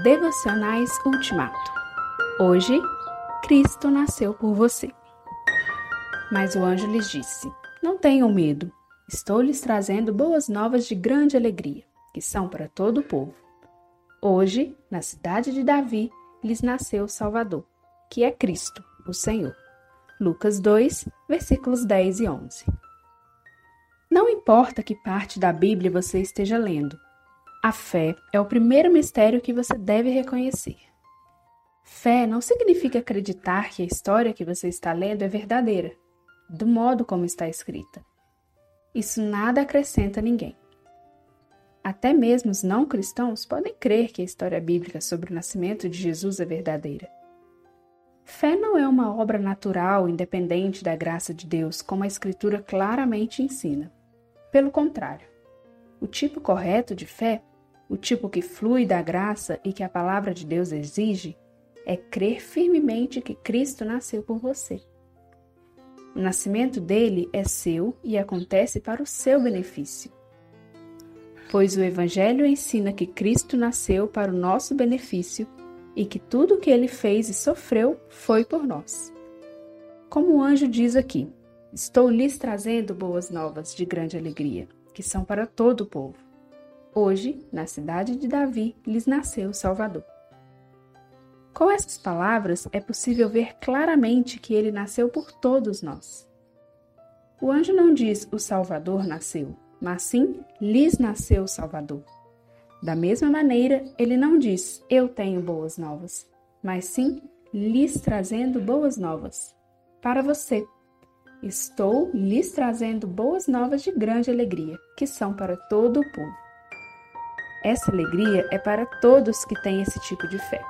Devocionais Ultimato. Hoje, Cristo nasceu por você. Mas o anjo lhes disse: Não tenham medo, estou lhes trazendo boas novas de grande alegria, que são para todo o povo. Hoje, na cidade de Davi, lhes nasceu o Salvador, que é Cristo, o Senhor. Lucas 2, versículos 10 e 11. Não importa que parte da Bíblia você esteja lendo, a fé é o primeiro mistério que você deve reconhecer. Fé não significa acreditar que a história que você está lendo é verdadeira, do modo como está escrita. Isso nada acrescenta a ninguém. Até mesmo os não cristãos podem crer que a história bíblica sobre o nascimento de Jesus é verdadeira. Fé não é uma obra natural independente da graça de Deus, como a Escritura claramente ensina. Pelo contrário, o tipo correto de fé o tipo que flui da graça e que a palavra de Deus exige é crer firmemente que Cristo nasceu por você. O nascimento dele é seu e acontece para o seu benefício. Pois o Evangelho ensina que Cristo nasceu para o nosso benefício e que tudo o que ele fez e sofreu foi por nós. Como o anjo diz aqui, estou lhes trazendo boas novas de grande alegria, que são para todo o povo. Hoje, na cidade de Davi, lhes nasceu o Salvador. Com essas palavras, é possível ver claramente que ele nasceu por todos nós. O anjo não diz o Salvador nasceu, mas sim lhes nasceu o Salvador. Da mesma maneira, ele não diz eu tenho boas novas, mas sim lhes trazendo boas novas. Para você. Estou lhes trazendo boas novas de grande alegria, que são para todo o povo. Essa alegria é para todos que têm esse tipo de fé.